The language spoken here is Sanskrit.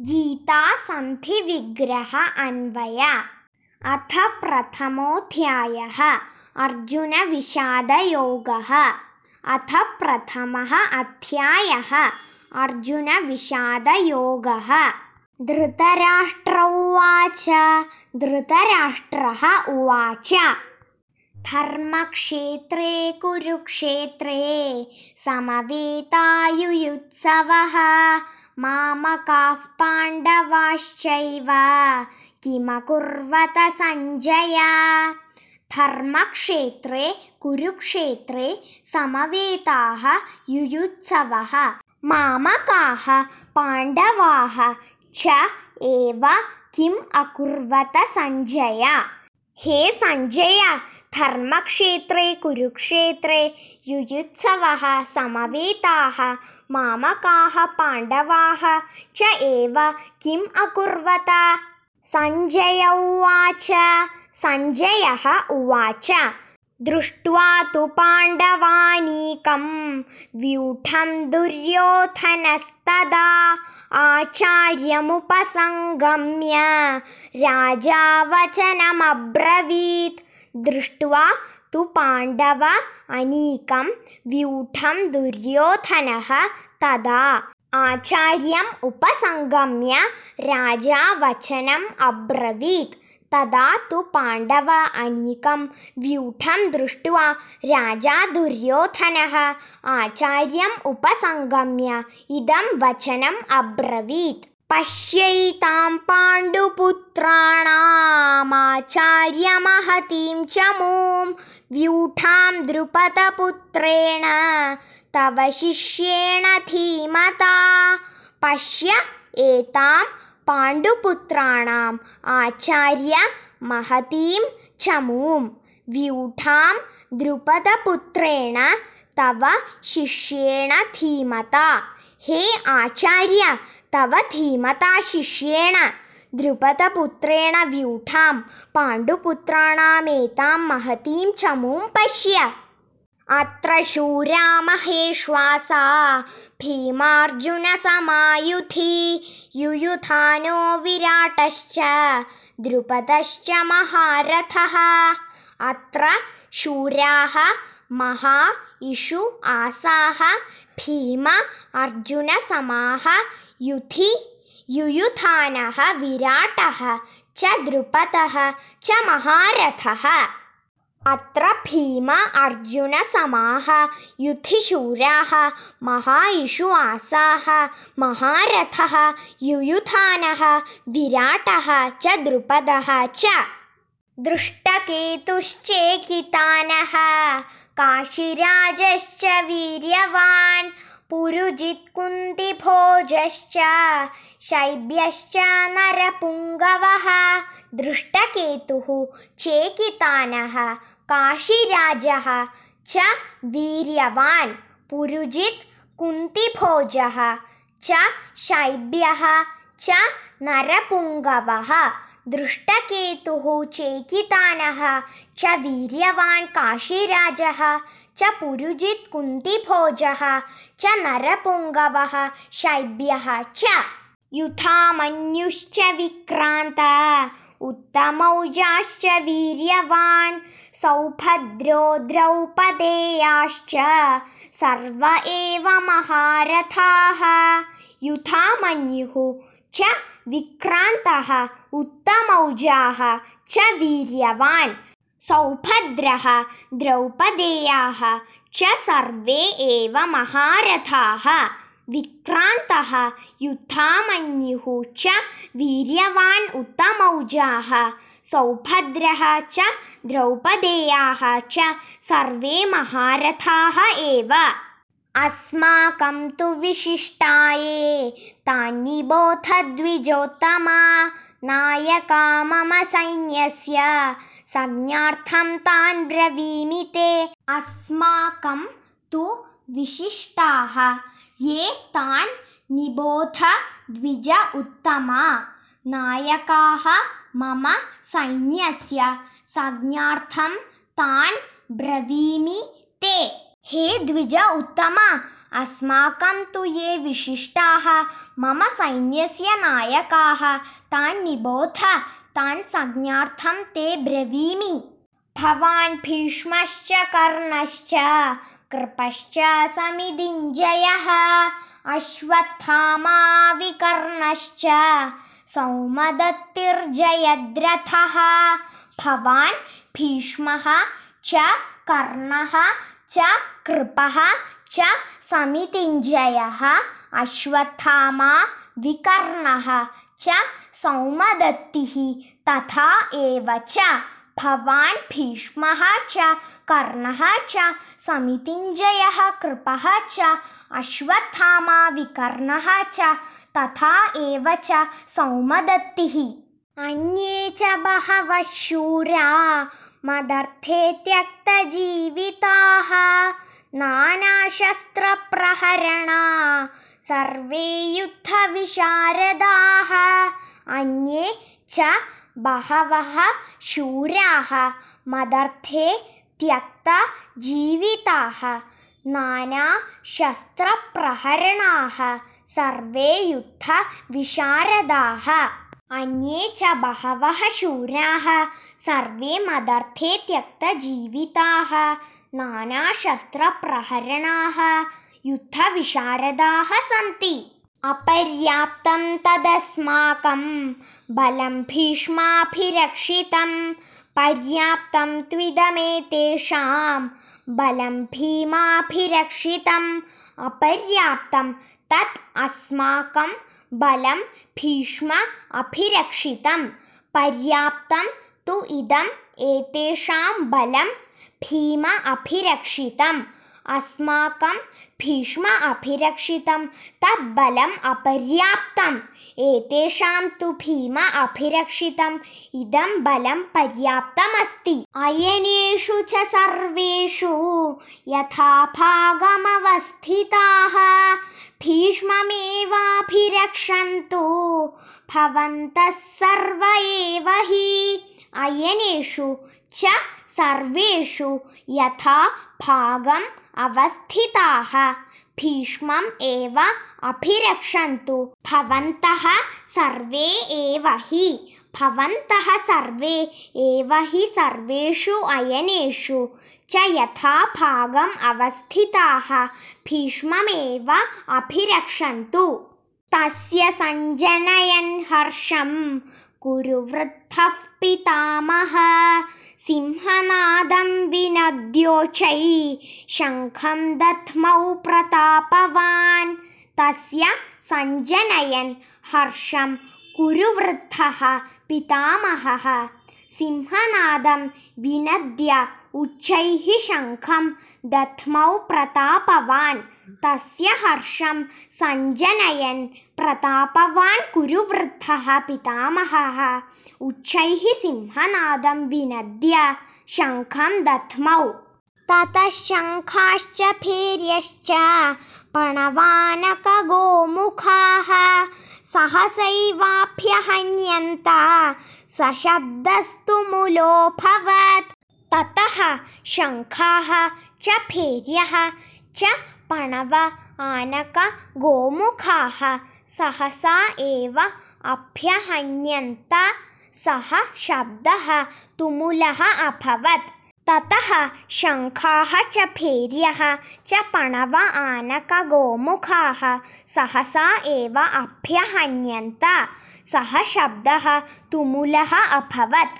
गीतासन्धिविग्रह अन्वय। अथ प्रथमोऽध्यायः। अर्जुनविषादयोगः। अथ प्रथमः अध्यायः। अर्जुनविषादयोगः। धृतराष्ट्र उवाच धृतराष्ट्रः उवाच। धर्मक्षेत्रे कुरुक्षेत्रे समवेतायुयुत्सवः मामकाः पाण्डवाश्चैव किमकुर्वत सञ्जय? धर्मक्षेत्रे कुरुक्षेत्रे समवेताः युयुत्सवः। मामकाः पाण्डवाः च एव किम् अकुर्वत सञ्जय? हे सञ्जय धर्मक्षेत्रे कुरुक्षेत्रे युयुत्सवः समवेताः मामकाः पाण्डवाः च एव किम् अकुर्वत? सञ्जय उवाच। सञ्जयः उवाच। दृष्ट्वा तु पाण्डवानीकं व्यूढं दुर्योधनस्तदा आचार्यमुपसङ्गम्य राजा वचनमब्रवीत् दृष्ट्वा तु पाण्डव अनीकं व्यूढं दुर्योधनः तदा आचार्यम् उपसङ्गम्य राजा वचनम् अब्रवीत् तदा तु पाण्डव अनीकं व्यूढं दृष्ट्वा राजा दुर्योधनः आचार्यम् उपसङ्गम्य इदं वचनम् अब्रवीत् पश्यैतां पाण्डुपुत्राणामाचार्यमहतीं च मूं व्यूढां द्रुपदपुत्रेण। तव शिष्येण धीमता। पश्य एतां पाण्डुपुत्राणाम् आचार्य महतीं च मूं व्यूढां द्रुपदपुत्रेण। तव शिष्येण धीमता। हे आचार्य तव धीमता शिष्येण द्रुपदपुत्रेण व्यूढां पाण्डुपुत्राणामेतां महतीं च मूं पश्य अत्र शूरा महेश्वासा भीमार्जुनसमायुधि युयुधानो विराटश्च द्रुपदश्च महारथः अत्र शूराः महा इषु आसाः भीम अर्जुनसमाः युधि युयुधानः विराटः च द्रुपदः च महारथः। अत्र भीम अर्जुनसमाः युधिशूराः महा इषु आसाः महारथः युयुधानः विराटः च, द्रुपदः च। दृष्टकेतुश्चेकितानः वीर्यवान्। पुरुजित्कुन्तिभोजश्च शैब्यश्च नरपुङ्गवः दृष्टकेतुः चेकितानः काशिराजः च वीर्यवान् पुरुजित् कुन्तिभोजः च शैब्यः च नरपुङ्गवः दृष्टकेतुः चेकितानः च वीर्यवान् काशिराजः च पुरुजित् कुन्तिभोजः च नरपुङ्गवः शैब्यः च। युधामन्युश्च विक्रान्त उत्तमौजाश्च वीर्यवान् सौभद्रो द्रौपदेयाश्च सर्व एव महारथाः। युधामन्युः च विक्रान्तः उत्तमौजाः च वीर्यवान् सौभद्रः द्रौपदेयाः च सर्वे एव महारथाः विक्रान्तः युधामन्युः च वीर्यवान् उत्तमौजाः सौभद्रः च द्रौपदेयाः च सर्वे महारथाः एव अस्माकं तु विशिष्टाये। तान्निबोध द्विजोत्तमा नायका मम सैन्यस्य। संज्ञार्थं तान् ब्रवीमि ते अस्माकं तु विशिष्टाः। ये तान् निबोध द्विज उत्तमा। नायकाः मम सैन्यस्य। संज्ञार्थं तान् ब्रवीमि ते हे द्विज उत्तम, अस्माकं तु ये विशिष्टाः, मम सैन्यस्य नायकाः, तान् निबोध, तान् ते ब्रवीमि। भवान् भीष्मश्च, कर्णश्च, कृपश्च समिदिञ्जयः अश्वत्थामा विकर्णश्च सौमदत्तिर्जयद्रथः। भवान् भीष्मः च कर्णः च कृपः च समितिञ्जयः अश्वत्थामा विकर्णः च सौमदत्तिः तथा एव च भवान् भीष्मः च कर्णः च समितिञ्जयः कृपः च अश्वत्थामा विकर्णः च तथा एव च सौमदत्तिः अन्ये च बहवः शूरा मदर्थे त्यक्तजीविताः नानाशस्त्रप्रहरणा सर्वे युद्धविशारदाः अन्ये च बहवः शूराः मदर्थे त्यक्तजीविताः नानाशस्त्रप्रहरणाः सर्वे युद्धविशारदाः अन्ये च बहवः शूराः सर्वे मदर्थे त्यक्तजीविताः नानाशस्त्रप्रहरणाः युद्धविशारदाः सन्ति अपर्याप्तं तदस्माकं बलं भीष्माभिरक्षितं पर्याप्तं त्विदमेतेषां बलं भीमाभिरक्षितम् अपर्याप्तं तत् अस्माकं बलं भीष्म अभिरक्षितं पर्याप्तं तु इदम् एतेषां बलं भीम अभिरक्षितम्। अस्माकं भीष्म अभिरक्षितं तत् बलम् अपर्याप्तम्। एतेषां तु भीम अभिरक्षितम्, इदं बलं पर्याप्तमस्ति। अयनेषु च सर्वेषु यथा भागमवस्थिताः भीष्ममेवाभिरक्षन्तु। भवन्तः सर्व एव हि अयनेषु च सर्वेषु यथा भागम् अवस्थिताः। भीष्मम् एव अभिरक्षन्तु। भवन्तः सर्वे एव हि भवन्तः सर्वे एव हि सर्वेषु अयनेषु च यथा भागम् अवस्थिताः। भीष्ममेव अभिरक्षन्तु। तस्य सञ्जनयन् हर्षं कुरुवृद्धः पितामह। सिंहनादं विनद्योचै शङ्खं दध्मौ प्रतापवान्। तस्य सञ्जनयन् हर्षं कुरुवृद्धः पितामहः सिंहनादं विनद्य उच्चैः शङ्खं दध्मौ प्रतापवान्। तस्य हर्षं सञ्जनयन् प्रतापवान् कुरुवृद्धः पितामहः। उच्चैः सिंहनादं विनद्य शङ्खं दध्मौ। ततः शङ्खाश्च भैर्यश्च पणवानकगोमुखाः सहसैवाभ्यहन्यन्त सशब्दस्तु मुलोऽभवत् ततः शङ्खाः च भैर्यः च पणव आनकगोमुखाः सहसा एव अभ्यहन्यन्त। सः शब्दः तुमुलः अभवत् ततः शङ्खाः च भैर्यः च पणव आनकगोमुखाः सहसा एव अभ्यहन्यन्त। सः शब्दः तुमुलः अभवत्